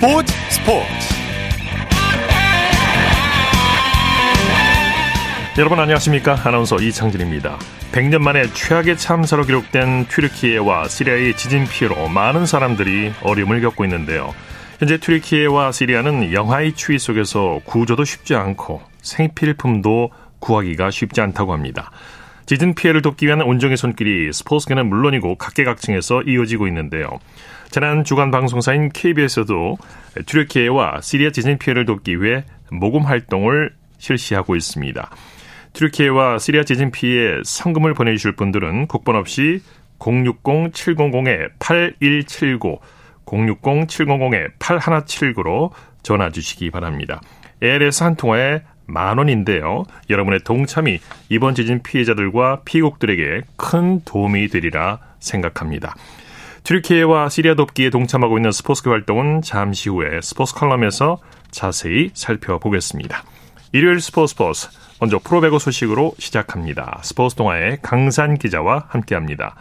스포츠 스포츠. 여러분 안녕하십니까? 아나운서 이창진입니다. 100년 만에 최악의 참사로 기록된 튀르키예와 시리아의 지진 피해로 많은 사람들이 어려움을 겪고 있는데요. 현재 튀르키예와 시리아는 영하의 추위 속에서 구조도 쉽지 않고 생필품도 구하기가 쉽지 않다고 합니다. 지진 피해를 돕기 위한 온정의 손길이 스포츠계는 물론이고 각계각층에서 이어지고 있는데요. 지난 주간 방송사인 KBS도 튀르키예와 시리아 지진 피해를 돕기 위해 모금 활동을 실시하고 있습니다. 튀르키예와 시리아 지진 피해 성금을 보내주실 분들은 국번 없이 060-700-8179, 060-700-8179로 전화 주시기 바랍니다. ALS 한 통화에 만 원인데요. 여러분의 동참이 이번 지진 피해자들과 피국들에게 큰 도움이 되리라 생각합니다. 튀르키예와 시리아 돕기에 동참하고 있는 스포츠계 활동은 잠시 후에 스포츠 컬럼에서 자세히 살펴보겠습니다. 일요일 스포츠 스포츠 먼저 프로배구 소식으로 시작합니다. 스포츠 동아의 강산 기자와 함께합니다.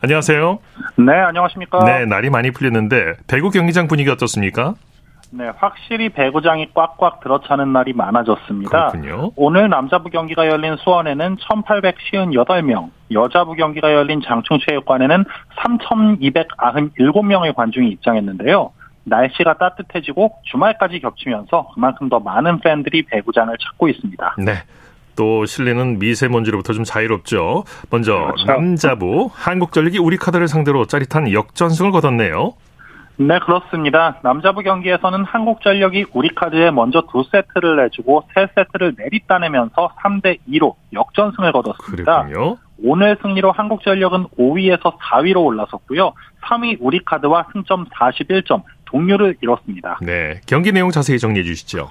안녕하세요. 네, 안녕하십니까. 네, 날이 많이 풀렸는데 배구 경기장 분위기 어떻습니까? 네, 확실히 배구장이 꽉꽉 들어차는 날이 많아졌습니다. 그렇군요. 오늘 남자부 경기가 열린 수원에는 1,858명, 여자부 경기가 열린 장충체육관에는 3,297명의 관중이 입장했는데요. 날씨가 따뜻해지고 주말까지 겹치면서 그만큼 더 많은 팬들이 배구장을 찾고 있습니다. 네. 또 실내는 미세먼지로부터 좀 자유롭죠. 먼저 그렇죠. 남자부 한국전력이 우리 카드를 상대로 짜릿한 역전승을 거뒀네요. 네, 그렇습니다. 남자부 경기에서는 한국전력이 우리카드에 먼저 두 세트를 내주고 세 세트를 내리따내면서 3대 2로 역전승을 거뒀습니다. 그랬군요. 오늘 승리로 한국전력은 5위에서 4위로 올라섰고요. 3위 우리카드와 승점 41점, 동률을 이뤘습니다. 네. 경기 내용 자세히 정리해 주시죠.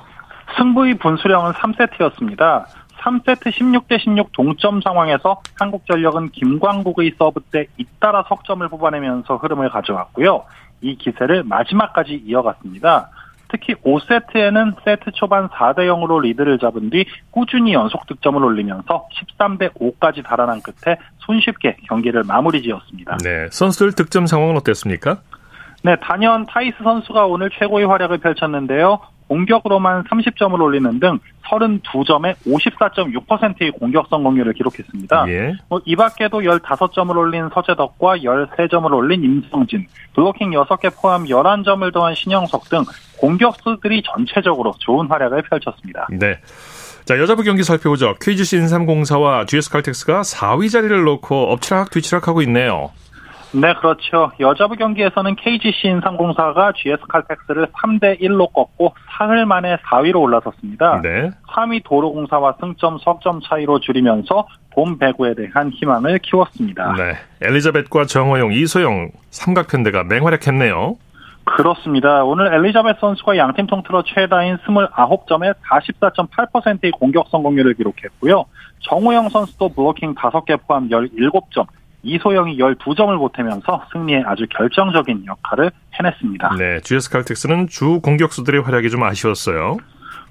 승부의 분수령은 3세트였습니다. 3세트 16대 16 동점 상황에서 한국전력은 김광국의 서브 때 잇따라 석점을 뽑아내면서 흐름을 가져왔고요. 이 기세를 마지막까지 이어갔습니다. 특히 5세트에는 세트 초반 4대 0으로 리드를 잡은 뒤 꾸준히 연속 득점을 올리면서 13대 5까지 달아난 끝에 손쉽게 경기를 마무리 지었습니다. 네. 선수들 득점 상황은 어땠습니까? 네, 단연 타이스 선수가 오늘 최고의 활약을 펼쳤는데요. 공격으로만 30점을 올리는 등 32점에 54.6%의 공격 성공률을 기록했습니다. 예. 뭐, 이 밖에도 15점을 올린 서재덕과 13점을 올린 임성진, 블로킹 6개 포함 11점을 더한 신영석 등 공격수들이 전체적으로 좋은 활약을 펼쳤습니다. 네. 자, 여자부 경기 살펴보죠. KGC 인삼공사와 GS칼텍스가 4위 자리를 놓고 엎치락 뒤치락하고 있네요. 네, 그렇죠. 여자부 경기에서는 KGC 인삼공사가 GS칼텍스를 3대 1로 꺾고 사흘 만에 4위로 올라섰습니다. 네. 3위 도로공사와 승점 석점 차이로 줄이면서 봄 배구에 대한 희망을 키웠습니다. 네. 엘리자벳과 정호영, 이소영 삼각편대가 맹활약했네요. 그렇습니다. 오늘 엘리자베스 선수가 양팀 통틀어 최다인 29점에 44.8%의 공격 성공률을 기록했고요. 정우영 선수도 블로킹 5개 포함 17점, 이소영이 12점을 보태면서 승리에 아주 결정적인 역할을 해냈습니다. 네. GS칼텍스는 주 공격수들의 활약이 좀 아쉬웠어요.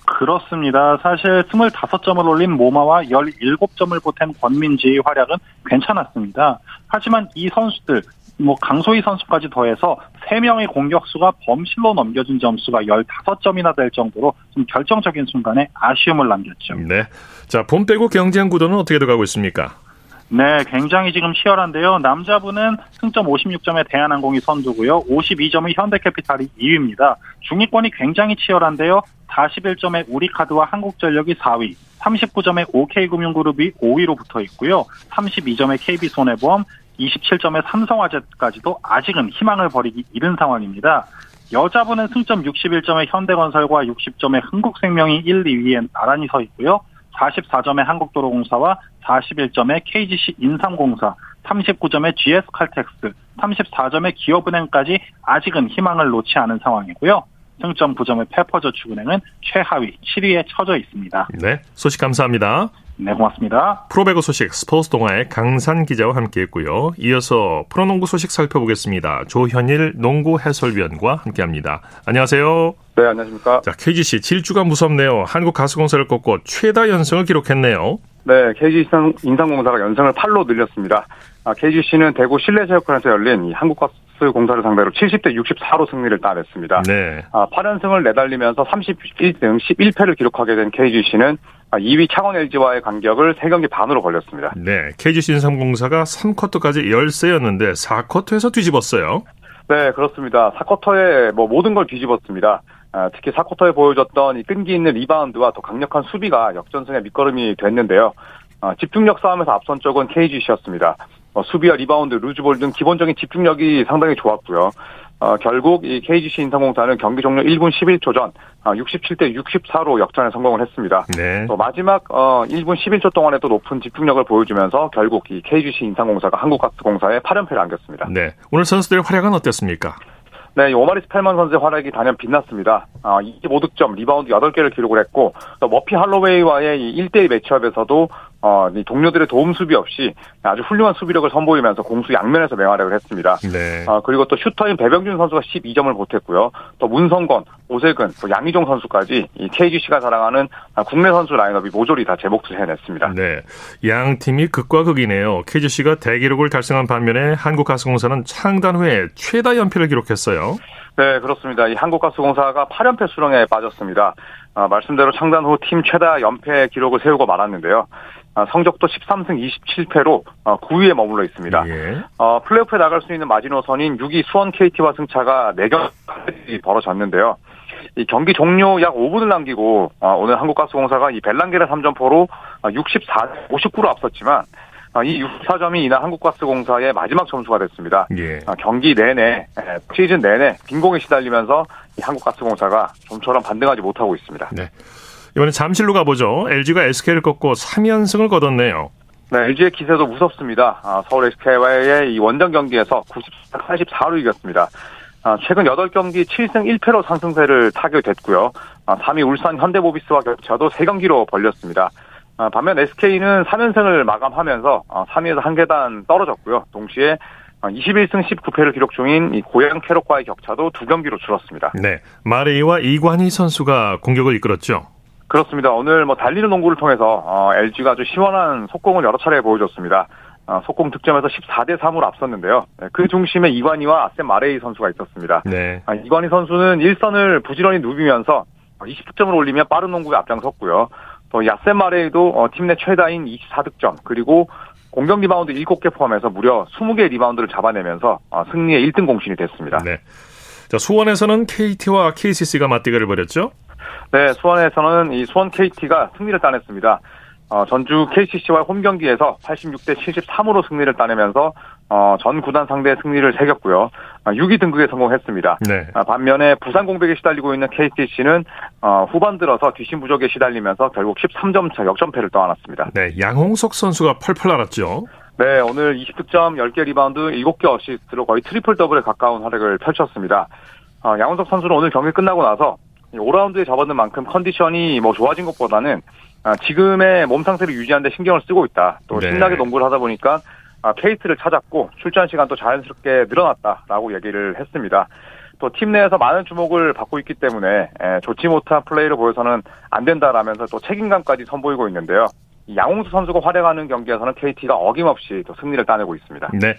그렇습니다. 사실 25점을 올린 모마와 17점을 보탠 권민지의 활약은 괜찮았습니다. 하지만 이 선수들, 뭐 강소희 선수까지 더해서 3명의 공격수가 범실로 넘겨준 점수가 15점이나 될 정도로 좀 결정적인 순간에 아쉬움을 남겼죠. 네. 자, 봄 빼고 경쟁 구도는 어떻게 돼가고 있습니까? 네, 굉장히 지금 치열한데요. 남자분은 승점 56점의 대한항공이 선두고요. 52점의 현대캐피탈이 2위입니다. 중위권이 굉장히 치열한데요. 41점의 우리카드와 한국전력이 4위, 39점의 OK금융그룹이 5위로 붙어 있고요. 32점의 KB손해보험, 27점의 삼성화재까지도 아직은 희망을 버리기 이른 상황입니다. 여자분은 승점 61점의 현대건설과 60점의 흥국생명이 1, 2위에 나란히 서 있고요. 44점의 한국도로공사와 41점의 KGC 인삼공사, 39점의 GS칼텍스, 34점의 기업은행까지 아직은 희망을 놓지 않은 상황이고요. 승점 9점의 페퍼저축은행은 최하위 7위에 처져 있습니다. 네. 소식 감사합니다. 네, 고맙습니다. 프로배구 소식 스포츠 동아의 강산 기자와 함께했고요. 이어서 프로농구 소식 살펴보겠습니다. 조현일 농구 해설위원과 함께합니다. 안녕하세요. 네, 안녕하십니까. 자, KGC 질주가 무섭네요. 한국 가스공사를 꺾고 최다 연승을 기록했네요. 네, KGC 인상공사가 연승을 8로 늘렸습니다. 아, KGC는 대구 실내체육관에서 열린 이 한국가스 한국가스공사를 상대로 70대 64로 승리를 따냈습니다. 네. 아, 8연승을 내달리면서 31등 11패를 기록하게 된 KGC는 2위 창원 LG와의 간격을 3경기 반으로 벌렸습니다. 네. KGC 인삼공사가 3쿼터까지 열세였는데 4쿼터에서 뒤집었어요. 네, 그렇습니다. 4쿼터에 뭐 모든 걸 뒤집었습니다. 아, 특히 4쿼터에 보여줬던 이 끈기 있는 리바운드와 더 강력한 수비가 역전승의 밑거름이 됐는데요. 아, 집중력 싸움에서 앞선 쪽은 KGC였습니다. 어, 수비와 리바운드, 루즈볼 등 기본적인 집중력이 상당히 좋았고요. 어, 결국 이 KGC 인삼공사는 경기 종료 1분 11초 전 67대 아, 64로 역전에 성공을 했습니다. 네. 또 마지막 어, 1분 11초 동안에 또 높은 집중력을 보여주면서 결국 이 KGC 인삼공사가 한국가스공사에 8연패를 안겼습니다. 네. 오늘 선수들의 활약은 어땠습니까? 네, 오마리 스펠맨 선수의 활약이 단연 빛났습니다. 아, 25득점, 리바운드 8개를 기록을 했고, 또 머피 할로웨이와의 이 1대1 matchup에서도 어, 이 동료들의 도움 수비 없이 아주 훌륭한 수비력을 선보이면서 공수 양면에서 맹활약을 했습니다. 네. 아, 그리고 또 슈터인 배병준 선수가 12점을 보탰고요. 또 문성건, 오세근, 또 양희종 선수까지 이 KGC가 자랑하는 국내 선수 라인업이 모조리 다제 몫을 해냈습니다. 네. 양 팀이 극과 극이네요. KGC가 대기록을 달성한 반면에 한국가스공사는 창단 후에 최다 연패를 기록했어요. 네, 그렇습니다. 이 한국가스공사가 8연패 수렁에 빠졌습니다. 아, 말씀대로 창단 후 팀 최다 연패 기록을 세우고 말았는데요. 아, 성적도 13승 27패로 9위에 어, 머물러 있습니다. 예. 어, 플레이오프에 나갈 수 있는 마지노선인 6위 수원 KT와 승차가 4경기 벌어졌는데요. 이 경기 종료 약 5분을 남기고 어, 오늘 한국가스공사가 이 벨랑게르 3점포로 64, 59로 앞섰지만 어, 이 64점이 이날 한국가스공사의 마지막 점수가 됐습니다. 예. 어, 경기 내내 시즌 내내 빈공에 시달리면서 이 한국가스공사가 좀처럼 반등하지 못하고 있습니다. 네. 이번에 잠실로 가보죠. LG가 SK를 꺾고 3연승을 거뒀네요. 네, LG의 기세도 무섭습니다. 아, 서울 SK와의 이 원정 경기에서 94, 84로 이겼습니다. 아, 최근 8경기 7승 1패로 상승세를 타게 됐고요. 아, 3위 울산 현대모비스와 격차도 3경기로 벌렸습니다. 아, 반면 SK는 3연승을 마감하면서 3위에서 한 계단 떨어졌고요. 동시에 21승 19패를 기록 중인 이 고양 캐럿과의 격차도 두 경기로 줄었습니다. 네, 마레이와 이관희 선수가 공격을 이끌었죠. 그렇습니다. 오늘 뭐 달리는 농구를 통해서 어, LG가 아주 시원한 속공을 여러 차례 보여줬습니다. 어, 속공 득점에서 14대 3으로 앞섰는데요. 네, 그 중심에 이관희와 아셈 마레이 선수가 있었습니다. 네. 아, 이관희 선수는 1선을 부지런히 누비면서 20득점을 올리며 빠른 농구에 앞장섰고요. 또 야셈 마레이도 어, 팀내 최다인 24득점 그리고 공격 리바운드 7개 포함해서 무려 20개 리바운드를 잡아내면서 어, 승리의 1등 공신이 됐습니다. 네. 자, 수원에서는 KT와 KCC가 맞대결을 벌였죠? 네, 수원에서는 이 수원 KT가 승리를 따냈습니다. 어, 전주 KCC와 홈 경기에서 86대 73으로 승리를 따내면서 어, 전 구단 상대 승리를 새겼고요. 어, 6위 등극에 성공했습니다. 네. 아, 반면에 부상 공백에 시달리고 있는 KCC는 어, 후반 들어서 뒷심 부족에 시달리면서 결국 13점 차 역전패를 떠안았습니다. 네, 양홍석 선수가 펄펄 날았죠. 네, 오늘 20득점 10개 리바운드 7개 어시스트로 거의 트리플 더블에 가까운 활약을 펼쳤습니다. 어, 양홍석 선수는 오늘 경기 끝나고 나서 5라운드에 접어든 만큼 컨디션이 뭐 좋아진 것보다는 아, 지금의 몸 상태를 유지하는 데 신경을 쓰고 있다. 또 네. 신나게 농구를 하다 보니까 아, 페이스를 찾았고 출전 시간도 자연스럽게 늘어났다라고 얘기를 했습니다. 또 팀 내에서 많은 주목을 받고 있기 때문에 에, 좋지 못한 플레이를 보여서는 안 된다라면서 또 책임감까지 선보이고 있는데요. 이 양홍수 선수가 활약하는 경기에서는 KT가 어김없이 또 승리를 따내고 있습니다. 네.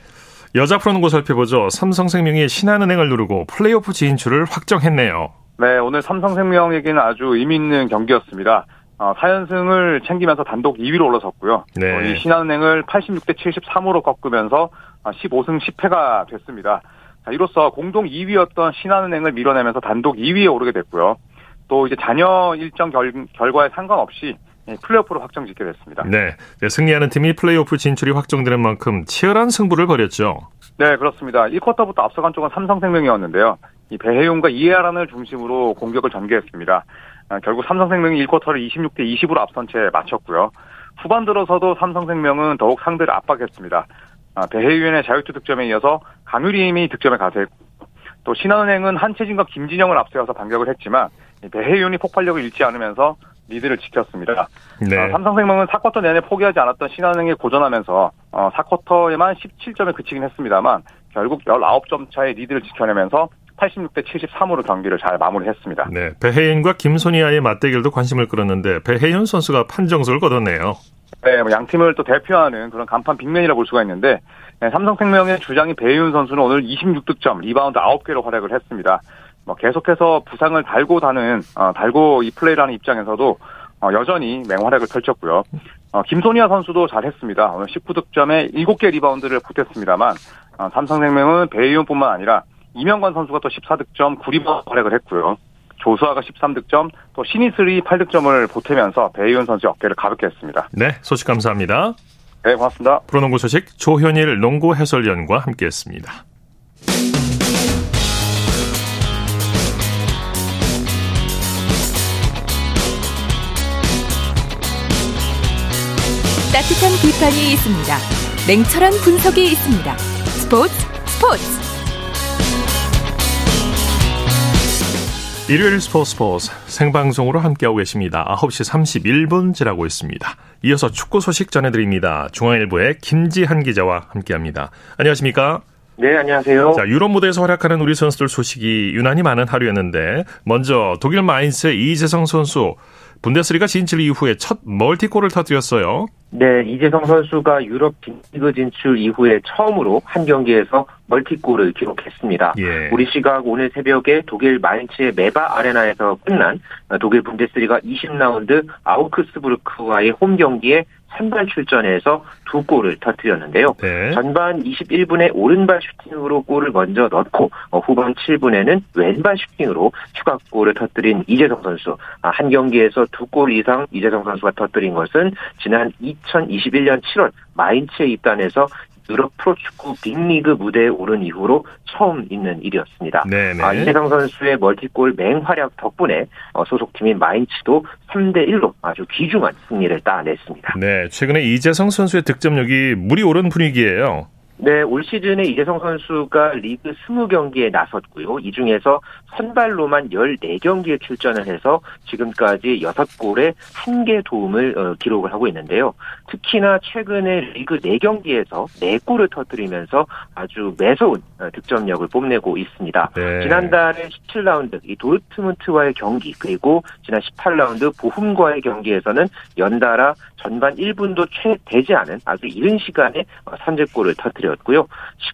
여자 프로농구 살펴보죠. 삼성생명이 신한은행을 누르고 플레이오프 진출을 확정했네요. 네, 오늘 삼성생명에게는 아주 의미 있는 경기였습니다. 어, 4연승을 챙기면서 단독 2위로 올라섰고요. 네. 어, 이 신한은행을 86대 73으로 꺾으면서 15승 10패가 됐습니다. 자, 이로써 공동 2위였던 신한은행을 밀어내면서 단독 2위에 오르게 됐고요. 또 이제 자녀 일정 결, 결과에 상관없이 예, 플레이오프로 확정짓게 됐습니다. 네. 네, 승리하는 팀이 플레이오프 진출이 확정되는 만큼 치열한 승부를 벌였죠. 네, 그렇습니다. 1쿼터부터 앞서간 쪽은 삼성생명이었는데요. 이 배혜용과 이해아란을 중심으로 공격을 전개했습니다. 아, 결국 삼성생명이 1쿼터를 26대 20으로 앞선 채 마쳤고요. 후반 들어서도 삼성생명은 더욱 상대를 압박했습니다. 아, 배혜윤의 자유투 득점에 이어서 강유림이 득점에 가세했고 또 신한은행은 한채진과 김진영을 앞세워서 반격을 했지만 이 배혜윤이 폭발력을 잃지 않으면서 리드를 지켰습니다. 네. 아, 삼성생명은 4쿼터 내내 포기하지 않았던 신한은행에 고전하면서 어, 4쿼터에만 17점에 그치긴 했습니다만 결국 19점 차의 리드를 지켜내면서 86대 73으로 경기를 잘 마무리했습니다. 네. 배혜인과 김소니아의 맞대결도 관심을 끌었는데 배혜윤 선수가 판정수를 거뒀네요. 네, 뭐 양 팀을 또 대표하는 그런 간판 빅맨이라 볼 수가 있는데 네, 삼성생명의 주장인 배혜윤 선수는 오늘 26득점, 리바운드 9개로 활약을 했습니다. 뭐 계속해서 부상을 달고 다는 어, 달고 이 플레이를 하는 입장에서도 어, 여전히 맹활약을 펼쳤고요. 어, 김소니아 선수도 잘했습니다. 오늘 19득점에 7개 리바운드를 보탰습니다만 어, 삼성생명은 배혜윤뿐만 아니라 이명관 선수가 또 14득점 9리바운드 활약을 했고요. 조수아가 13득점, 또 신이슬이 8득점을 보태면서 배혜윤 선수의 어깨를 가볍게 했습니다. 네, 소식 감사합니다. 네, 고맙습니다. 프로농구 소식 조현일 농구 해설위원과 함께했습니다. 따뜻한 비판이 있습니다. 냉철한 분석이 있습니다. 스포츠 스포츠 일요일 스포츠 스포츠 생방송으로 함께하고 계십니다. 9시 31분 지나고 있습니다. 이어서 축구 소식 전해드립니다. 중앙일보의 김지한 기자와 함께합니다. 안녕하십니까? 네, 안녕하세요. 자, 유럽 무대에서 활약하는 우리 선수들 소식이 유난히 많은 하루였는데 먼저 독일 마인츠의 이재성 선수 분데스리가 진출 이후에 첫 멀티골을 터뜨렸어요. 네, 이재성 선수가 유럽 빅리그 진출 이후에 처음으로 한 경기에서 멀티골을 기록했습니다. 예. 우리 시각 오늘 새벽에 독일 마인츠의 메바 아레나에서 끝난 독일 분데스리가 20라운드 아우크스부르크와의 홈 경기에 선발 출전해서 두 골을 터뜨렸는데요. 네. 전반 21분에 오른발 슈팅으로 골을 먼저 넣고 어, 후반 7분에는 왼발 슈팅으로 추가골을 터뜨린 이재성 선수. 아, 한 경기에서 두 골 이상 이재성 선수가 터뜨린 것은 지난 2021년 7월 마인츠에 입단해서 유럽 프로축구 빅리그 무대에 오른 이후로 처음 있는 일이었습니다. 네네. 아, 이재성 선수의 멀티골 맹활약 덕분에 어, 소속팀인 마인츠도 3대 1로 아주 귀중한 승리를 따냈습니다. 네, 최근에 이재성 선수의 득점력이 물이 오른 분위기예요. 네, 올 시즌에 이재성 선수가 리그 20경기에 나섰고요. 이 중에서 선발로만 14경기에 출전을 해서 지금까지 6골에 1개 도움을 어, 기록을 하고 있는데요. 특히나 최근에 리그 4경기에서 4골을 터뜨리면서 아주 매서운 어, 득점력을 뽐내고 있습니다. 네. 지난달에 17라운드 이 도르트문트와의 경기 그리고 지난 18라운드 보훔과의 경기에서는 연달아 전반 1분도 채 되지 않은 아주 이른 시간에 어, 선제골을 터뜨렸고요.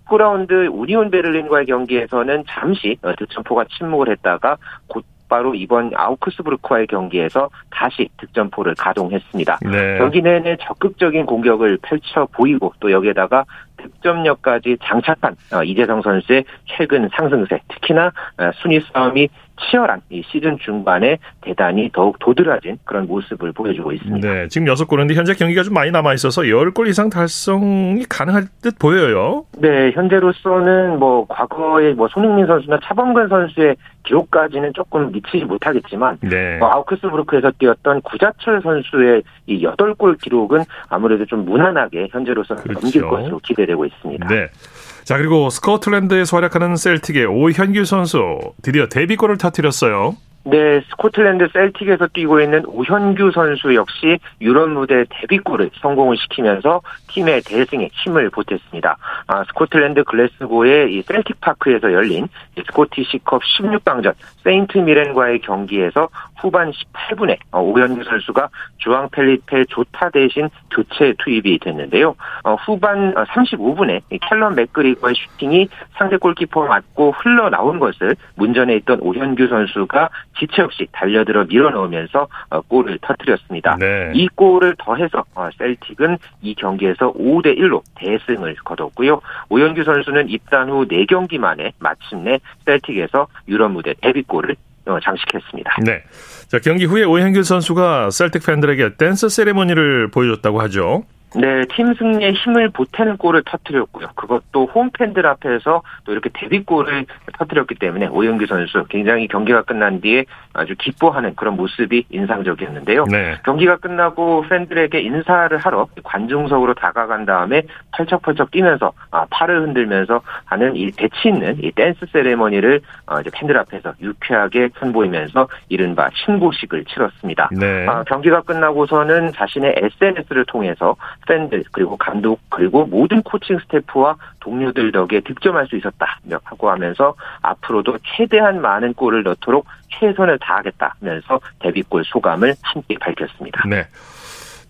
19라운드 우니온 베를린과의 경기에서는 잠시 어, 득점포가 침 묵을 했다가 곧 바로 이번 아우크스부르크와의 경기에서 다시 득점포를 가동했습니다. 네. 경기 내내 적극적인 공격을 펼쳐 보이고 또 여기에다가 득점력까지 장착한 어, 이재성 선수의 최근 상승세 특히나 어, 순위 싸움이 치열한 이 시즌 중반에 대단히 더욱 도드라진 그런 모습을 보여주고 있습니다. 네, 지금 6골인데 현재 경기가 좀 많이 남아 있어서 10골 이상 달성이 가능할 듯 보여요. 네, 현재로서는 뭐 과거에 뭐 손흥민 선수나 차범근 선수의 기록까지는 조금 미치지 못하겠지만 네. 뭐 아우크스부르크에서 뛰었던 구자철 선수의 이 8골 기록은 아무래도 좀 무난하게 현재로서는 그렇죠. 넘길 것으로 기대되고 있습니다. 네. 자, 그리고 스코틀랜드에서 활약하는 셀틱의 오현규 선수 드디어 데뷔골을 터뜨렸어요. 네, 스코틀랜드 셀틱에서 뛰고 있는 오현규 선수 역시 유럽 무대 데뷔골을 성공을 시키면서 팀의 대승에 힘을 보탰습니다. 아, 스코틀랜드 글래스고의 이 셀틱 파크에서 열린 이 스코티시컵 16강전 세인트 미렌과의 경기에서 후반 18분에 어, 오현규 선수가 주앙 펠리페 조타 대신 교체 투입이 됐는데요. 어, 후반 35분에 캘럼 맥그리거의 슈팅이 상대 골키퍼 맞고 흘러나온 것을 문전에 있던 오현규 선수가 지체 없이 달려들어 밀어넣으면서 어, 골을 터뜨렸습니다. 네. 이 골을 더해서 어, 셀틱은 이 경기에서 5대 1로 대승을 거뒀고요. 오현규 선수는 입단 후 4경기 만에 마침내 셀틱에서 유럽 무대 데뷔 골을 어, 장식했습니다. 네. 자, 경기 후에 오현규 선수가 셀틱 팬들에게 댄스 세레머니를 보여줬다고 하죠. 네, 팀 승리에 힘을 보태는 골을 터뜨렸고요. 그것도 홈팬들 앞에서 또 이렇게 데뷔골을 터뜨렸기 때문에 오영규 선수 굉장히 경기가 끝난 뒤에 아주 기뻐하는 그런 모습이 인상적이었는데요. 네. 경기가 끝나고 팬들에게 인사를 하러 관중석으로 다가간 다음에 펄쩍펄쩍 뛰면서 아, 팔을 흔들면서 하는 이 대치 있는 이 댄스 세레머니를 어, 이제 팬들 앞에서 유쾌하게 선보이면서 이른바 친고식을 치렀습니다. 네. 아, 경기가 끝나고서는 자신의 SNS를 통해서 팬들 그리고 감독 그리고 모든 코칭 스태프와 동료들 덕에 득점할 수 있었다 하고 하면서 앞으로도 최대한 많은 골을 넣도록 최선을 다하겠다면서 데뷔골 소감을 함께 밝혔습니다. 네.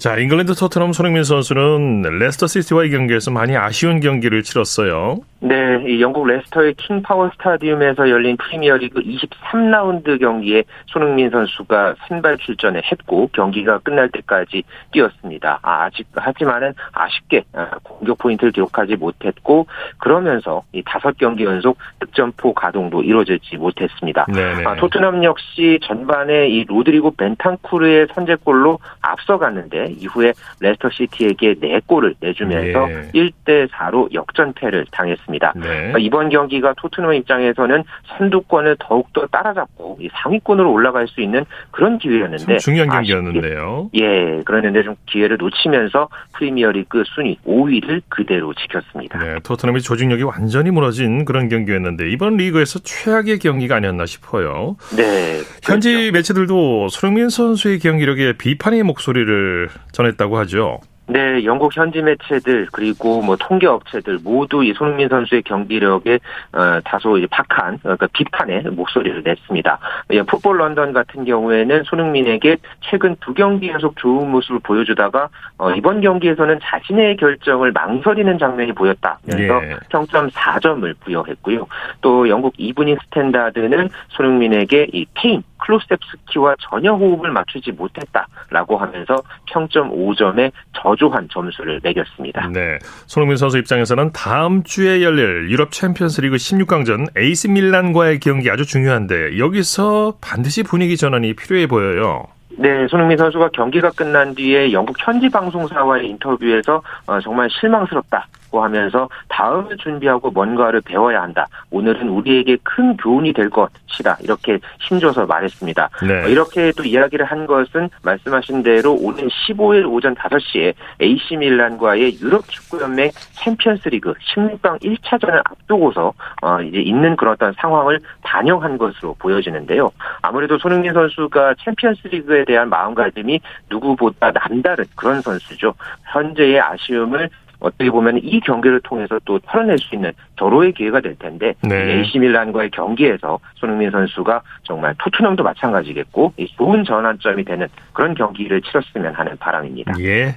자, 잉글랜드 토트넘 손흥민 선수는 레스터 시티와의 경기에서 많이 아쉬운 경기를 치렀어요. 네, 이 영국 레스터의 킹 파워 스타디움에서 열린 프리미어리그 23라운드 경기에 손흥민 선수가 선발 출전을 했고 경기가 끝날 때까지 뛰었습니다. 아, 아직 하지만은 아쉽게 아, 공격 포인트를 기록하지 못했고 그러면서 이 다섯 경기 연속 득점포 가동도 이루어지지 못했습니다. 아, 토트넘 역시 전반에 이 로드리고 벤탄쿠르의 선제골로 앞서갔는데 이후에 레스터 시티에게 4골을 내주면서 예. 1대 4로 역전패를 당했습니다. 네. 이번 경기가 토트넘 입장에서는 선두권을 더욱더 따라잡고 상위권으로 올라갈 수 있는 그런 기회였는데 중요한 경기였는데요. 아쉽게, 예, 그랬는데 좀 기회를 놓치면서 프리미어리그 순위 5위를 그대로 지켰습니다. 네, 토트넘이 조직력이 완전히 무너진 그런 경기였는데 이번 리그에서 최악의 경기가 아니었나 싶어요. 네. 현지 그렇죠. 매체들도 손흥민 선수의 경기력에 비판의 목소리를 전했다고 하죠. 네, 영국 현지 매체들 그리고 뭐 통계 업체들 모두 이 손흥민 선수의 경기력에 어, 다소 이제 박한 그러니까 비판의 목소리를 냈습니다. 예, 풋볼 런던 같은 경우에는 손흥민에게 최근 두 경기 연속 좋은 모습을 보여주다가 어, 이번 경기에서는 자신의 결정을 망설이는 장면이 보였다면서 예. 평점 4점을 부여했고요. 또 영국 이브닝 스탠다드는 손흥민에게 이 케인, 쿨루셉스키와 전혀 호흡을 맞추지 못했다라고 하면서 평점 5점의 저조한 점수를 매겼습니다. 네. 손흥민 선수 입장에서는 다음 주에 열릴 유럽 챔피언스리그 16강전 AC 밀란과의 경기 아주 중요한데 여기서 반드시 분위기 전환이 필요해 보여요. 네, 손흥민 선수가 경기가 끝난 뒤에 영국 현지 방송사와의 인터뷰에서 어, 정말 실망스럽다. 있고 하면서 다음을 준비하고 뭔가를 배워야 한다. 오늘은 우리에게 큰 교훈이 될 것이다. 이렇게 힘줘서 말했습니다. 네. 어, 이렇게 또 이야기를 한 것은 말씀하신 대로 오는 15일 오전 5시에 AC 밀란과의 유럽 축구연맹 챔피언스리그 16강 1차전을 앞두고서 어 이제 있는 그런 어떤 상황을 반영한 것으로 보여지는데요. 아무래도 손흥민 선수가 챔피언스리그에 대한 마음가짐이 누구보다 남다른 그런 선수죠. 현재의 아쉬움을 어떻게 보면 이 경기를 통해서 또 털어낼 수 있는 절호의 기회가 될 텐데 네. AC 밀란과의 경기에서 손흥민 선수가 정말 토트넘도 마찬가지겠고 좋은 전환점이 되는 그런 경기를 치렀으면 하는 바람입니다. 예.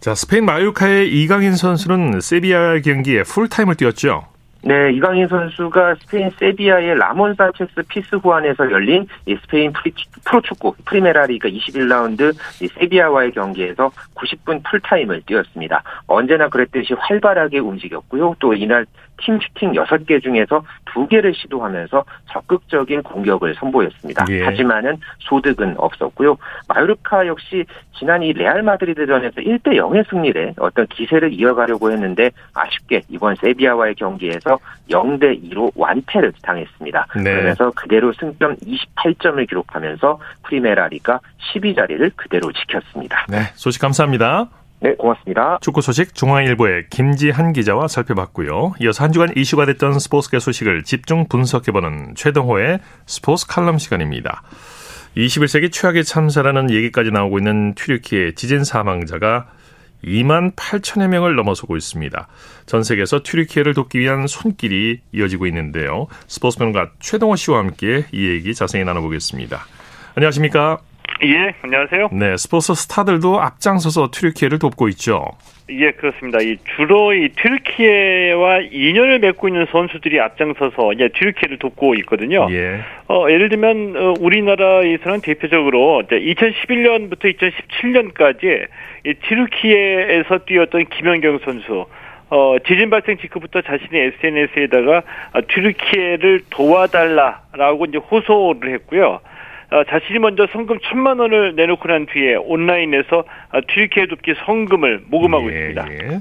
자 스페인 마요카의 이강인 선수는 세비야 경기에 풀타임을 뛰었죠. 네, 이강인 선수가 스페인 세비야의 라몬 산체스 피스후안에서 열린 이 스페인 프로축구 프리메라 리가 21라운드 세비야와의 경기에서 90분 풀타임을 뛰었습니다. 언제나 그랬듯이 활발하게 움직였고요. 또 이날 팀 슈팅 6개 중에서 2개를 시도하면서 적극적인 공격을 선보였습니다. 예. 하지만은 소득은 없었고요. 마요르카 역시 지난 이 레알 마드리드전에서 1대 0의 승리를 얻은 기세를 이어가려고 했는데 아쉽게 이번 세비야와의 경기에서 0대 2로 완패를 당했습니다. 네. 그러면서 그대로 승점 28점을 기록하면서 프리메라 리가 12자리를 그대로 지켰습니다. 네, 소식 감사합니다. 네, 고맙습니다. 축구 소식 중앙일보의 김지한 기자와 살펴봤고요. 이어서 한 주간 이슈가 됐던 스포츠계 소식을 집중 분석해보는 최동호의 스포츠 칼럼 시간입니다. 21세기 최악의 참사라는 얘기까지 나오고 있는 튀르키의 지진 사망자가 2만 8천여 명을 넘어서고 있습니다. 전 세계에서 튀르키예를 돕기 위한 손길이 이어지고 있는데요. 스포츠 평론가 최동호 씨와 함께 이 얘기 자세히 나눠보겠습니다. 안녕하십니까? 예, 안녕하세요. 네, 스포츠 스타들도 앞장서서 튀르키예를 돕고 있죠. 예, 그렇습니다. 이 주로 이 튀르키예와 인연을 맺고 있는 선수들이 앞장서서 이제 튀르키예를 돕고 있거든요. 예. 어, 예를 들면 어, 우리나라에서는 대표적으로 2011년부터 2017년까지 이 튀르키예에서 뛰었던 김연경 선수 어, 지진 발생 직후부터 자신의 SNS에다가 아, 튀르키예를 도와달라라고 이제 호소를 했고요. 어, 자신이 먼저 성금 천만 원을 내놓고 난 뒤에 온라인에서 어, 튀르키예 돕기 성금을 모금하고 예, 있습니다. 예.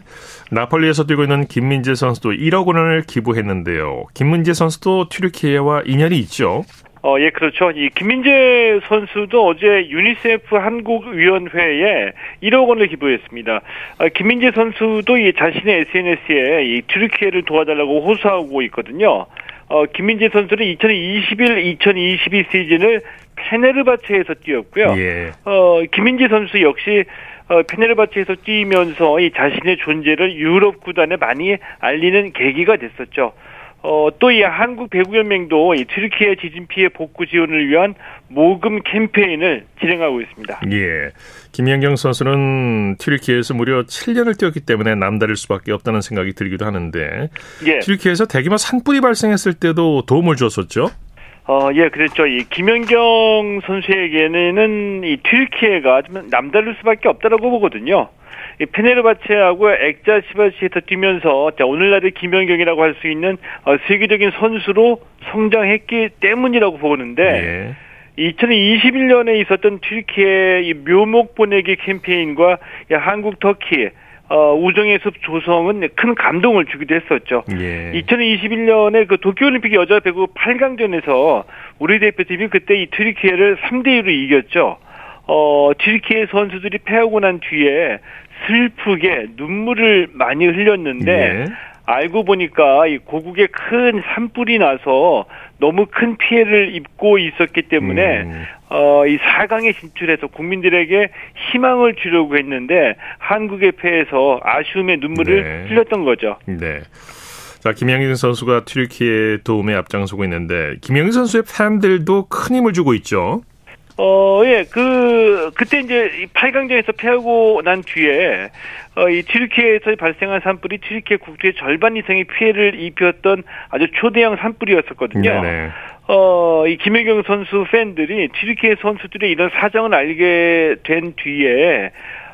나폴리에서 뛰고 있는 김민재 선수도 1억 원을 기부했는데요. 김민재 선수도 튀르키예와 인연이 있죠. 어, 예, 그렇죠. 이 김민재 선수도 어제 유니세프 한국위원회에 1억 원을 기부했습니다. 아, 김민재 선수도 이 자신의 SNS에 이 튀르키예를 도와달라고 호소하고 있거든요. 어, 김민재 선수는 2021-2022 시즌을 페네르바체에서 뛰었고요. 예. 어, 김민재 선수 역시 어, 페네르바체에서 뛰면서 이 자신의 존재를 유럽 구단에 많이 알리는 계기가 됐었죠. 어, 또 이 한국 배구연맹도 이 튀르키예 지진 피해 복구 지원을 위한 모금 캠페인을 진행하고 있습니다. 예. 김연경 선수는 튀르키예에서 무려 7년을 뛰었기 때문에 남다를 수밖에 없다는 생각이 들기도 하는데 예. 튀르키예에서 대규모 산불이 발생했을 때도 도움을 줬었죠. 어, 예, 그랬죠. 이 김연경 선수에게는 이 튀르키예가 좀 남다를 수밖에 없다라고 보거든요. 이 페네르바체하고 액자 시바시에서 뛰면서 자, 오늘날의 김연경이라고 할 수 있는 어, 세계적인 선수로 성장했기 때문이라고 보는데 예. 2021년에 있었던 튀르키예 이 묘목 보내기 캠페인과 한국 터키 어, 우정의 숲 조성은 큰 감동을 주기도 했었죠. 예. 2021년에 그 도쿄올림픽 여자 배구 8강전에서 우리 대표팀이 그때 이 튀르키예를 3대 2로 이겼죠. 어, 튀르키예 선수들이 패하고 난 뒤에 슬프게 눈물을 많이 흘렸는데 예. 알고 보니까 이 고국에 큰 산불이 나서 너무 큰 피해를 입고 있었기 때문에 음. 어, 이 4강에 진출해서 국민들에게 희망을 주려고 했는데 한국의 패해서 아쉬움의 눈물을 네. 흘렸던 거죠. 네. 자, 김영진 선수가 튀르키예 도움에 앞장서고 있는데 김영진 선수의 팬들도 큰 힘을 주고 있죠. 어, 예, 그, 그때 이제 8강전에서 패하고 난 뒤에, 어, 이 튀르키예에서 발생한 산불이 튀르키예 국토의 절반 이상의 피해를 입혔던 아주 초대형 산불이었었거든요. 네네. 어, 이 김혜경 선수 팬들이 튀르키예 선수들의 이런 사정을 알게 된 뒤에,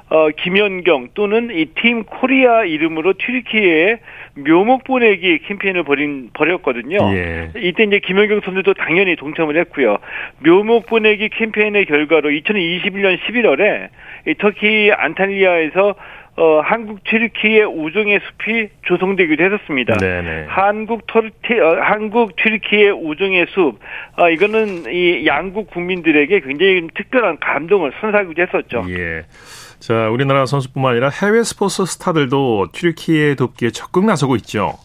어, 김연경 또는 이 팀 코리아 이름으로 튀르키예에 묘목 보내기 캠페인을 벌인, 벌였거든요. 예. 이때 이제 김연경 선수도 당연히 동참을 했고요. 묘목 보내기 캠페인의 결과로 2021년 11월에 이 터키 안탈리아에서 어, 한국 튀르키예 우정의 숲이 조성되기도 했었습니다. 네네. 한국 터르티, 어, 한국 튀르키예 우정의 숲, 어, 이거는 이 양국 국민들에게 굉장히 특별한 감동을 선사하기도 했었죠. 예. 자, 우리나라 선수뿐만 아니라 해외 스포츠 스타들도 튀르키예 돕기에 적극 나서고 있죠.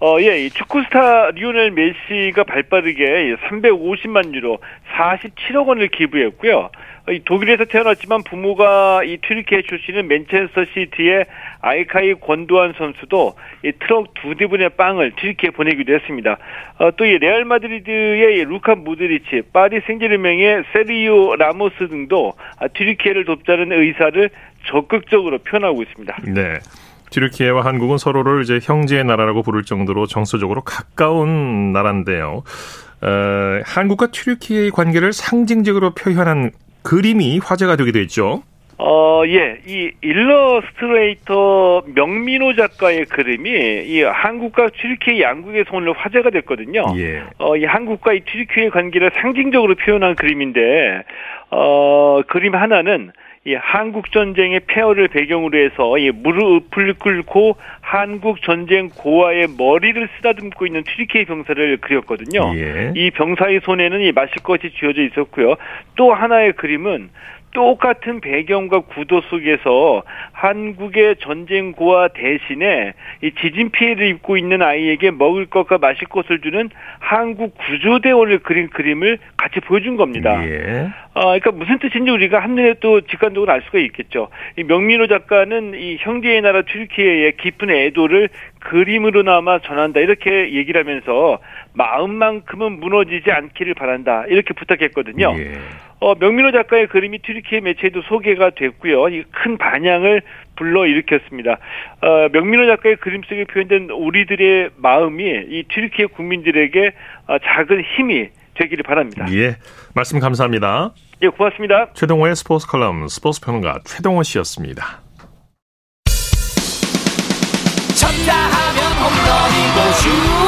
어, 예, 이 축구 스타 리오넬 메시가 발빠르게 350만 유로 47억 원을 기부했고요. 이 독일에서 태어났지만 부모가 이 튀르키예 출신인 맨체스터 시티의 일카이 귄도안 선수도 이 트럭 두 대분의 빵을 튀르키예에 보내기도 했습니다. 어, 또 이 레알 마드리드의 루카 모드리치, 파리 생제르맹의 세르히오 라모스 등도 튀르키예를 돕자는 의사를 적극적으로 표현하고 있습니다. 네. 튀르키예와 한국은 서로를 이제 형제의 나라라고 부를 정도로 정서적으로 가까운 나라인데요. 어, 한국과 튀르키예의 관계를 상징적으로 표현한 그림이 화제가 되기도 했죠. 어, 예. 이 일러스트레이터 명민호 작가의 그림이 이 한국과 튀르키예 양국의 손으로 화제가 됐거든요. 예. 어, 이 한국과 이 튀르키예 관계를 상징적으로 표현한 그림인데 어, 그림 하나는 이 한국 전쟁의 폐허를 배경으로 해서 이 무릎을 꿇고 한국 전쟁 고아의 머리를 쓰다듬고 있는 튀르키예 병사를 그렸거든요. 예. 이 병사의 손에는 이 마실 것이 쥐어져 있었고요. 또 하나의 그림은 똑같은 배경과 구도 속에서 한국의 전쟁 고아 대신에 이 지진 피해를 입고 있는 아이에게 먹을 것과 마실 것을 주는 한국 구조대원을 그린 그림을 같이 보여준 겁니다. 예. 아, 그러니까 무슨 뜻인지 우리가 한눈에 또 직관적으로 알 수가 있겠죠. 이 명민호 작가는 이 형제의 나라 튀르키예의 깊은 애도를 그림으로나마 전한다 이렇게 얘기를 하면서 마음만큼은 무너지지 않기를 바란다 이렇게 부탁했거든요. 예. 어, 명민호 작가의 그림이 튀르키예 매체에도 소개가 됐고요. 이 큰 반향을 불러일으켰습니다. 어, 명민호 작가의 그림 속에 표현된 우리들의 마음이 이 튀르키예 국민들에게 어, 작은 힘이 되기를 바랍니다. 예, 말씀 감사합니다. 예, 고맙습니다. 최동호의 스포츠 컬럼 스포츠 평론가 최동호 씨였습니다. 쳤다 하면 홈런이고 슛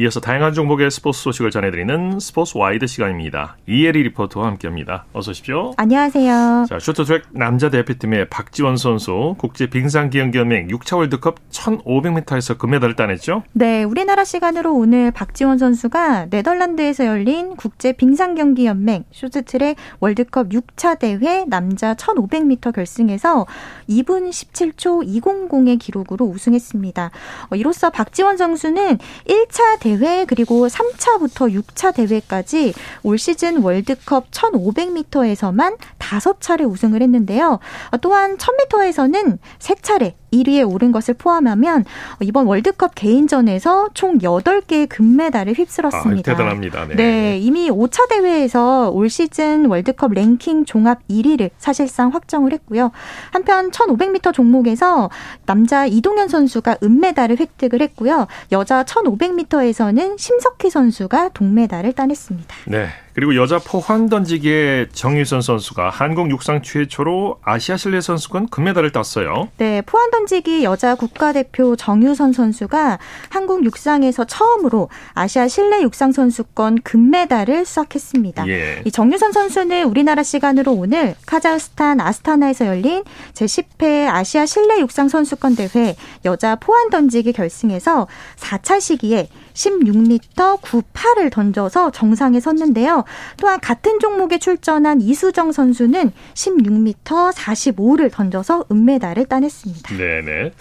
이어서 다양한 종목의 스포츠 소식을 전해드리는 스포츠 와이드 시간입니다. 이혜리 리포터와 함께합니다. 어서 오십시오. 안녕하세요. 자, 쇼트트랙 남자 대표팀의 박지원 선수 국제 빙상경기연맹 6차 월드컵 1500m에서 금메달을 따냈죠? 네, 우리나라 시간으로 오늘 박지원 선수가 네덜란드에서 열린 국제 빙상경기연맹 쇼트트랙 월드컵 6차 대회 남자 1500m 결승에서 2분 17초 200의 기록으로 우승했습니다. 어, 이로써 박지원 선수는 1차 대회 그리고 3차부터 6차 대회까지 올 시즌 월드컵 1500m에서만 5차례 우승을 했는데요. 어, 또한 1000m에서는 3차례 1위에 오른 것을 포함하면 이번 월드컵 개인전에서 총 8개의 금메달을 휩쓸었습니다. 아, 대단합니다. 네. 네. 이미 5차 대회에서 올 시즌 월드컵 랭킹 종합 1위를 사실상 확정을 했고요. 한편 1500m 종목에서 남자 이동현 선수가 은메달을 획득을 했고요. 여자 1500m에서는 심석희 선수가 동메달을 따냈습니다. 네. 그리고 여자 포환 던지기의 정유선 선수가 한국 육상 최초로 아시아 실내 선수권 금메달을 땄어요. 네, 포환 던지기 여자 국가대표 정유선 선수가 한국 육상에서 처음으로 아시아 실내 육상 선수권 금메달을 수확했습니다. 예. 이 정유선 선수는 우리나라 시간으로 오늘 카자흐스탄 아스타나에서 열린 제10회 아시아 실내 육상 선수권 대회 여자 포환 던지기 결승에서 4차 시기에 16m 98을 던져서 정상에 섰는데요. 또한 같은 종목에 출전한 이수정 선수는 16m 45를 던져서 은메달을 따냈습니다. 네네.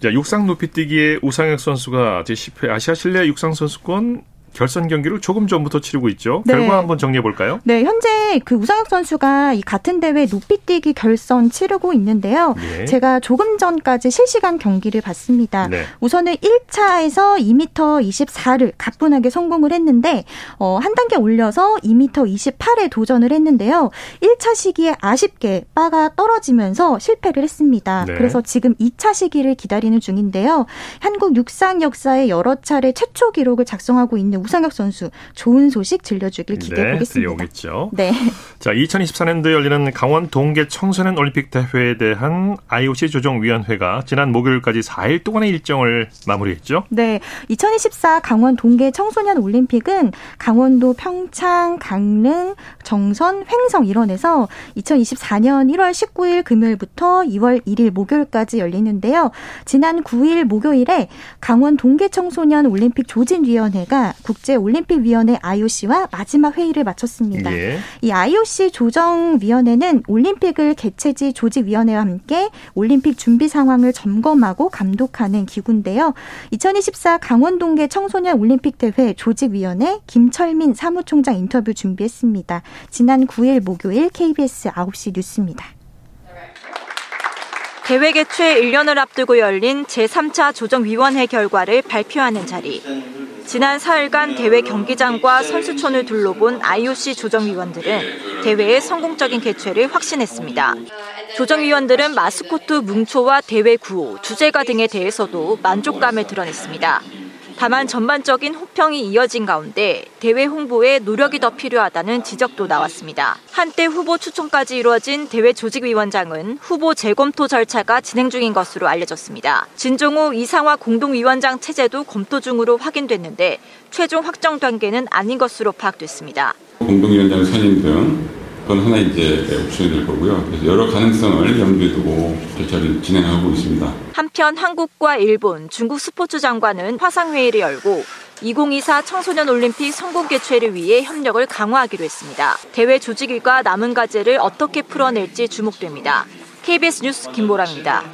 자, 육상 높이뛰기의 우상혁 선수가 제10회 아시아 실내 육상 선수권 결선 경기를 조금 전부터 치르고 있죠. 네. 결과 한번 정리해 볼까요? 네, 현재 그 우상혁 선수가 이 같은 대회 높이뛰기 결선 치르고 있는데요. 네. 제가 조금 전까지 실시간 경기를 봤습니다. 네. 우선은 1차에서 2m 24를 가뿐하게 성공을 했는데 어, 한 단계 올려서 2m 28에 도전을 했는데요. 1차 시기에 아쉽게 바가 떨어지면서 실패를 했습니다. 네. 그래서 지금 2차 시기를 기다리는 중인데요. 한국 육상 역사의 여러 차례 최초 기록을 작성하고 있는 우상혁 선수 좋은 소식 들려주길 기대해 네, 보겠습니다. 들려오겠죠. 네. 자, 2024년도에 열리는 강원 동계 청소년 올림픽 대회에 대한 IOC 조정위원회가 지난 목요일까지 4일 동안의 일정을 마무리했죠. 네. 2024 강원 동계 청소년 올림픽은 강원도 평창, 강릉, 정선, 횡성 일원에서 2024년 1월 19일 금요일부터 2월 1일 목요일까지 열리는데요. 지난 9일 목요일에 강원 동계 청소년 올림픽 조진위원회가 국제올림픽위원회 IOC와 마지막 회의를 마쳤습니다. 예. 이 IOC 조정위원회는 올림픽을 개최지 조직위원회와 함께 올림픽 준비 상황을 점검하고 감독하는 기구인데요. 2024 강원동계 청소년 올림픽 대회 조직위원회 김철민 사무총장 인터뷰 준비했습니다. 지난 9일 목요일 KBS 9시 뉴스입니다. 대회 개최 1년을 앞두고 열린 제3차 조정위원회 결과를 발표하는 자리. 지난 4일간 대회 경기장과 선수촌을 둘러본 IOC 조정위원들은 대회의 성공적인 개최를 확신했습니다. 조정위원들은 마스코트 뭉초와 대회 구호, 주제가 등에 대해서도 만족감을 드러냈습니다. 다만 전반적인 호평이 이어진 가운데 대회 홍보에 노력이 더 필요하다는 지적도 나왔습니다. 한때 후보 추천까지 이루어진 대회 조직위원장은 후보 재검토 절차가 진행 중인 것으로 알려졌습니다. 진종우 이상화 공동위원장 체제도 검토 중으로 확인됐는데 최종 확정 단계는 아닌 것으로 파악됐습니다. 공동위원장 선임 등 그건 하나 이제 옵션이 될 거고요. 그래서 여러 가능성을 염두에 두고 절차를 진행하고 있습니다. 한편 한국과 일본, 중국 스포츠 장관은 화상회의를 열고 2024 청소년 올림픽 성공 개최를 위해 협력을 강화하기로 했습니다. 대회 조직일과 남은 과제를 어떻게 풀어낼지 주목됩니다. KBS 뉴스 김보라입니다.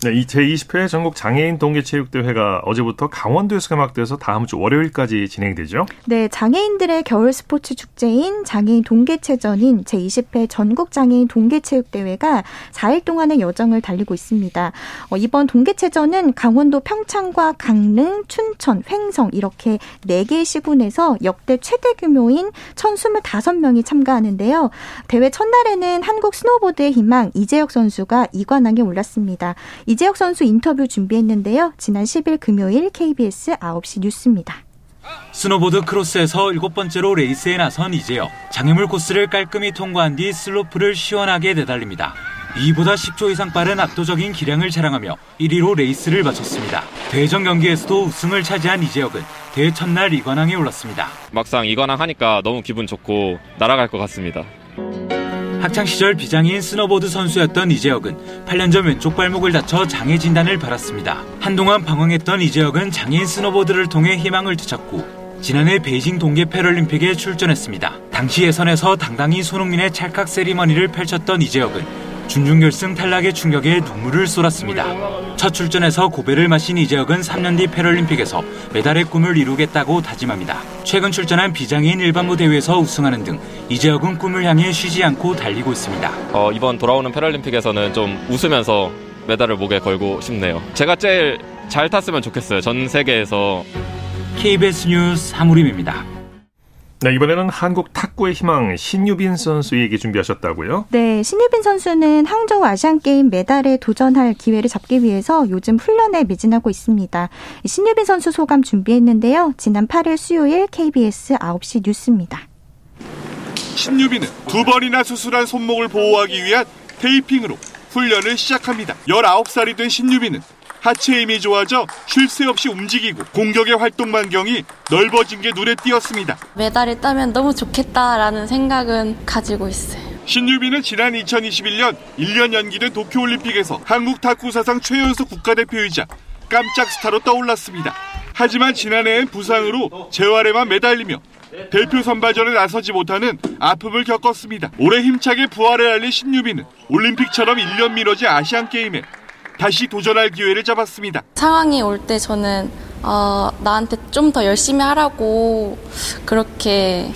네, 이 제20회 전국 장애인 동계체육대회가 어제부터 강원도에서 개막돼서 다음 주 월요일까지 진행되죠? 네, 장애인들의 겨울 스포츠 축제인 장애인 동계체전인 제20회 전국 장애인 동계체육대회가 4일 동안의 여정을 달리고 있습니다. 어, 이번 동계체전은 강원도 평창과 강릉, 춘천, 횡성 이렇게 4개의 시군에서 역대 최대 규모인 1,025명이 참가하는데요. 대회 첫날에는 한국 스노보드의 희망 이제혁 선수가 2관왕에 올랐습니다. 이제혁 선수 인터뷰 준비했는데요. 지난 10일 금요일 KBS 9시 뉴스입니다. 스노보드 크로스에서 일곱 번째로 레이스에 나선 이제혁. 장애물 코스를 깔끔히 통과한 뒤 슬로프를 시원하게 내달립니다. 이보다 10초 이상 빠른 압도적인 기량을 자랑하며 1위로 레이스를 마쳤습니다. 회전 경기에서도 우승을 차지한 이제혁은 대회 첫날 이관왕에 올랐습니다. 막상 이관왕 하니까 너무 기분 좋고 날아갈 것 같습니다. 학창 시절 비장애인 스노보드 선수였던 이제혁은 8년 전 왼쪽 발목을 다쳐 장애 진단을 받았습니다. 한동안 방황했던 이제혁은 장애인 스노보드를 통해 희망을 되찾고 지난해 베이징 동계 패럴림픽에 출전했습니다. 당시 예선에서 당당히 손흥민의 찰칵 세리머니를 펼쳤던 이제혁은 준중결승 탈락의 충격에 눈물을 쏟았습니다. 첫 출전에서 고배를 마신 이재혁은 3년 뒤 패럴림픽에서 메달의 꿈을 이루겠다고 다짐합니다. 최근 출전한 비장애인 일반부 대회에서 우승하는 등 이재혁은 꿈을 향해 쉬지 않고 달리고 있습니다. 어, 이번 돌아오는 패럴림픽에서는 좀 웃으면서 메달을 목에 걸고 싶네요. 제가 제일 잘 탔으면 좋겠어요. 전 세계에서. KBS 뉴스 하무림입니다. 네, 이번에는 한국 탁구의 희망 신유빈 선수 얘기 준비하셨다고요? 네, 신유빈 선수는 항저우 아시안 게임 메달에 도전할 기회를 잡기 위해서 요즘 훈련에 매진하고 있습니다. 신유빈 선수 소감 준비했는데요. 지난 8일 수요일 KBS 9시 뉴스입니다. 신유빈은 두 번이나 수술한 손목을 보호하기 위한 테이핑으로 훈련을 시작합니다. 19살이 된 신유빈은 하체 힘이 좋아져 쉴 새 없이 움직이고 공격의 활동 반경이 넓어진 게 눈에 띄었습니다. 메달을 따면 너무 좋겠다라는 생각은 가지고 있어요. 신유빈은 지난 2021년 1년 연기된 도쿄올림픽에서 한국 탁구 사상 최연소 국가대표이자 깜짝 스타로 떠올랐습니다. 하지만 지난해엔 부상으로 재활에만 매달리며 대표 선발전에 나서지 못하는 아픔을 겪었습니다. 올해 힘차게 부활을 알린 신유빈은 올림픽처럼 1년 미뤄진 아시안게임에 다시 도전할 기회를 잡았습니다. 상황이 올 때 저는 어, 나한테 좀 더 열심히 하라고 그렇게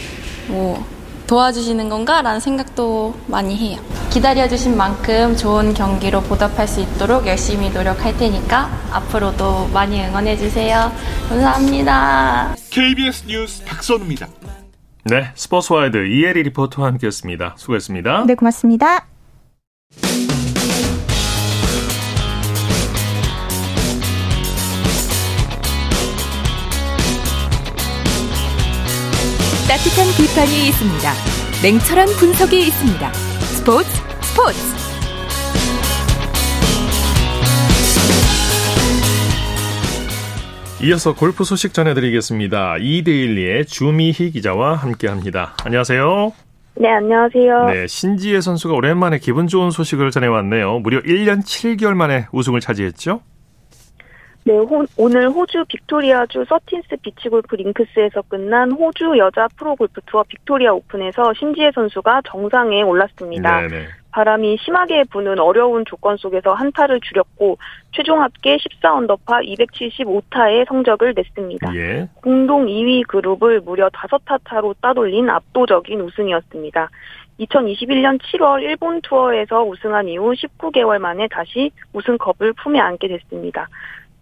뭐 도와주시는 건가라는 생각도 많이 해요. 기다려주신 만큼 좋은 경기로 보답할 수 있도록 열심히 노력할 테니까 앞으로도 많이 응원해주세요. 감사합니다. KBS 뉴스 박선우입니다. 네, 스포츠와이드 이혜리 리포터와 함께했습니다. 수고했습니다. 네, 고맙습니다. 따뜻한 비판이 있습니다. 냉철한 분석이 있습니다. 스포츠 스포츠 이어서 골프 소식 전해드리겠습니다. 이데일리의 주미희 기자와 함께합니다. 안녕하세요. 네, 안녕하세요. 네, 신지애 선수가 오랜만에 기분 좋은 소식을 전해왔네요. 무려 1년 7개월 만에 우승을 차지했죠? 네, 호, 오늘 호주 빅토리아주 서틴스 비치골프 링크스에서 끝난 호주 여자 프로골프 투어 빅토리아 오픈에서 신지애 선수가 정상에 올랐습니다. 네네. 바람이 심하게 부는 어려운 조건 속에서 한타를 줄였고 최종 합계 14언더파 275타의 성적을 냈습니다. 예. 공동 2위 그룹을 무려 5타 차로 따돌린 압도적인 우승이었습니다. 2021년 7월 일본 투어에서 우승한 이후 19개월 만에 다시 우승컵을 품에 안게 됐습니다.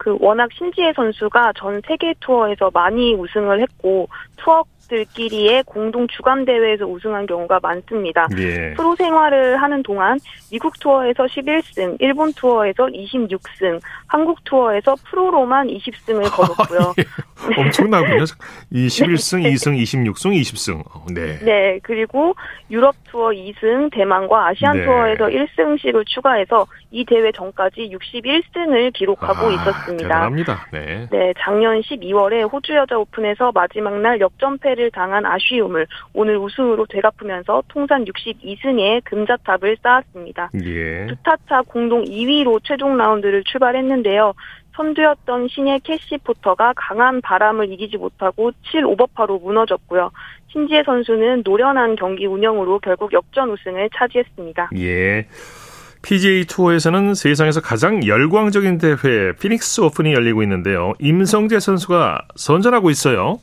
그 워낙 신지혜 선수가 전 세계 투어에서 많이 우승을 했고 투어 들끼리의 공동 주간 대회에서 우승한 경우가 많습니다. 예. 프로 생활을 하는 동안 미국 투어에서 11승, 일본 투어에서 26승, 한국 투어에서 프로로만 20승을 거뒀고요. 예. 엄청나군요. 이 11승, 네. 2승, 26승, 20승. 네. 네, 그리고 유럽 투어 2승, 대만과 아시안 네. 투어에서 1승씩을 추가해서 이 대회 전까지 61승을 기록하고 아, 있었습니다. 대단합니다. 네. 네, 작년 12월에 호주 여자 오픈에서 마지막 날 역전패를 패배를 당한 아쉬움을 오늘 우승으로 되갚으면서 통산 62승의 금자탑을 쌓았습니다. 예. 두타차 공동 2위로 최종 라운드를 출발했는데요. 선두였던 신예 캐시 포터가 강한 바람을 이기지 못하고 7 오버파로 무너졌고요. 신지애 선수는 노련한 경기 운영으로 결국 역전 우승을 차지했습니다. 예. PGA 투어에서는 세상에서 가장 열광적인 대회 피닉스 오픈이 열리고 있는데요. 임성재 선수가 선전하고 있어요.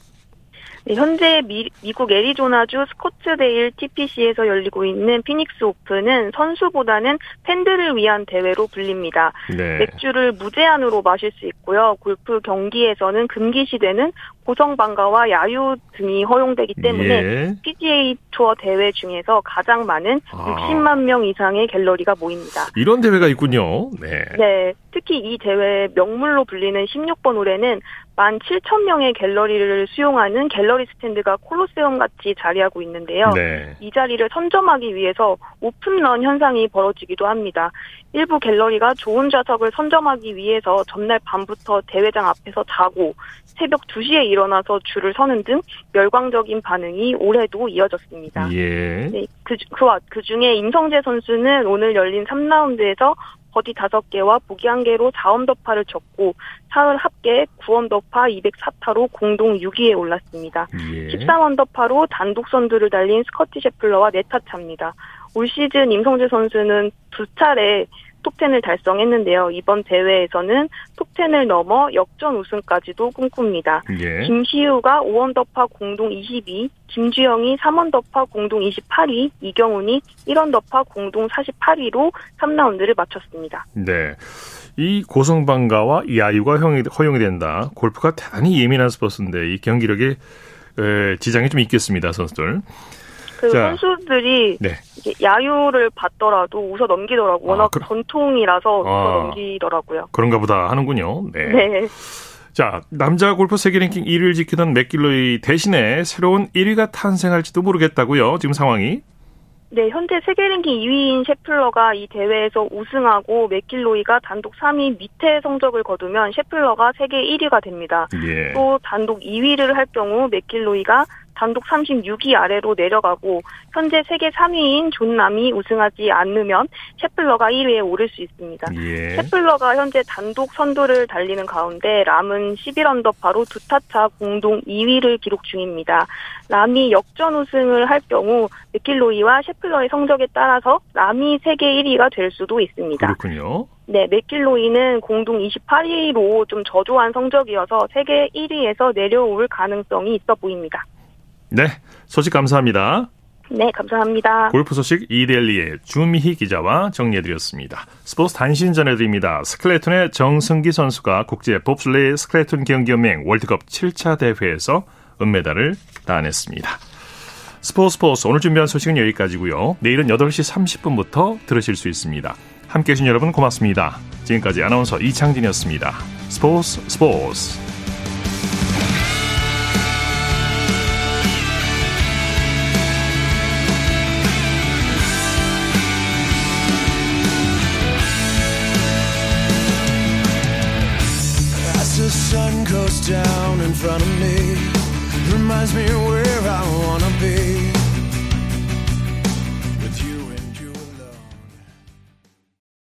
네, 현재 미, 국 애리조나주 스코츠데일 TPC에서 열리고 있는 피닉스 오픈은 선수보다는 팬들을 위한 대회로 불립니다. 네. 맥주를 무제한으로 마실 수 있고요. 골프 경기에서는 금기시되는 고성방가와 야유 등이 허용되기 때문에 예. PGA 투어 대회 중에서 가장 많은 아. 60만 명 이상의 갤러리가 모입니다. 이런 대회가 있군요. 네. 네. 특히 이 대회 명물로 불리는 16번 홀에는 만 7천 명의 갤러리를 수용하는 갤러리 스탠드가 콜로세움 같이 자리하고 있는데요. 네. 이 자리를 선점하기 위해서 오픈런 현상이 벌어지기도 합니다. 일부 갤러리가 좋은 좌석을 선점하기 위해서 전날 밤부터 대회장 앞에서 자고 새벽 2시에 일어나서 줄을 서는 등 열광적인 반응이 올해도 이어졌습니다. 예. 네, 그, 그, 그 중에 임성재 선수는 오늘 열린 3라운드에서 버디 5개와 보기 1개로 4언더파를 쳤고 사흘 합계 9언더파 204타로 공동 6위에 올랐습니다. 예. 13언더파로 단독 선두를 달린 스코티 셰플러와 네타 차입니다. 올 시즌 임성재 선수는 두 차례 톱10을 달성했는데요. 이번 대회에서는 톱10을 넘어 역전 우승까지도 꿈꿉니다. 예. 김시우가 5언더파 공동 22, 김주형이 3언더파 공동 28위, 이경훈이 1원더파 공동 48위로 3라운드를 마쳤습니다. 네. 이 고성방가와 야유가 허용이 된다. 골프가 대단히 예민한 스포츠인데 이 경기력에 지장이 좀 있겠습니다, 선수들. 그 자, 선수들이 네. 야유를 받더라도 웃어 넘기더라고. 아, 워낙 그, 전통이라서 아, 웃어 넘기더라고요. 그런가 보다 하는군요. 네. 네. 자, 남자 골프 세계 랭킹 1위를 지키던 맥길로이 대신에 새로운 1위가 탄생할지도 모르겠다고요. 지금 상황이. 네, 현재 세계 랭킹 2위인 셰플러가 이 대회에서 우승하고 맥길로이가 단독 3위 밑에 성적을 거두면 셰플러가 세계 1위가 됩니다. 예. 또 단독 2위를 할 경우 맥길로이가 단독 36위 아래로 내려가고 현재 세계 3위인 존남이 우승하지 않으면 셰플러가 1위에 오를 수 있습니다. 예. 셰플러가 현재 단독 선두를 달리는 가운데 람은 11언더파로 두 타차 공동 2위를 기록 중입니다. 람이 역전 우승을 할 경우 맥길로이와 셰플러의 성적에 따라서 람이 세계 1위가 될 수도 있습니다. 그렇군요. 네, 맥길로이는 공동 28위로 좀 저조한 성적이어서 세계 1위에서 내려올 가능성이 있어 보입니다. 네, 소식 감사합니다. 네, 감사합니다. 골프 소식 이델리의 주미희 기자와 정리해드렸습니다. 스포츠 단신 전해드립니다. 스클레톤의 정승기 선수가 국제 봅슬레이 스클레톤 경기연맹 월드컵 7차 대회에서 은메달을 따냈습니다. 스포츠 스포츠 오늘 준비한 소식은 여기까지고요. 내일은 8시 30분부터 들으실 수 있습니다. 함께해 주신 여러분 고맙습니다. 지금까지 아나운서 이창진이었습니다. 스포츠 스포츠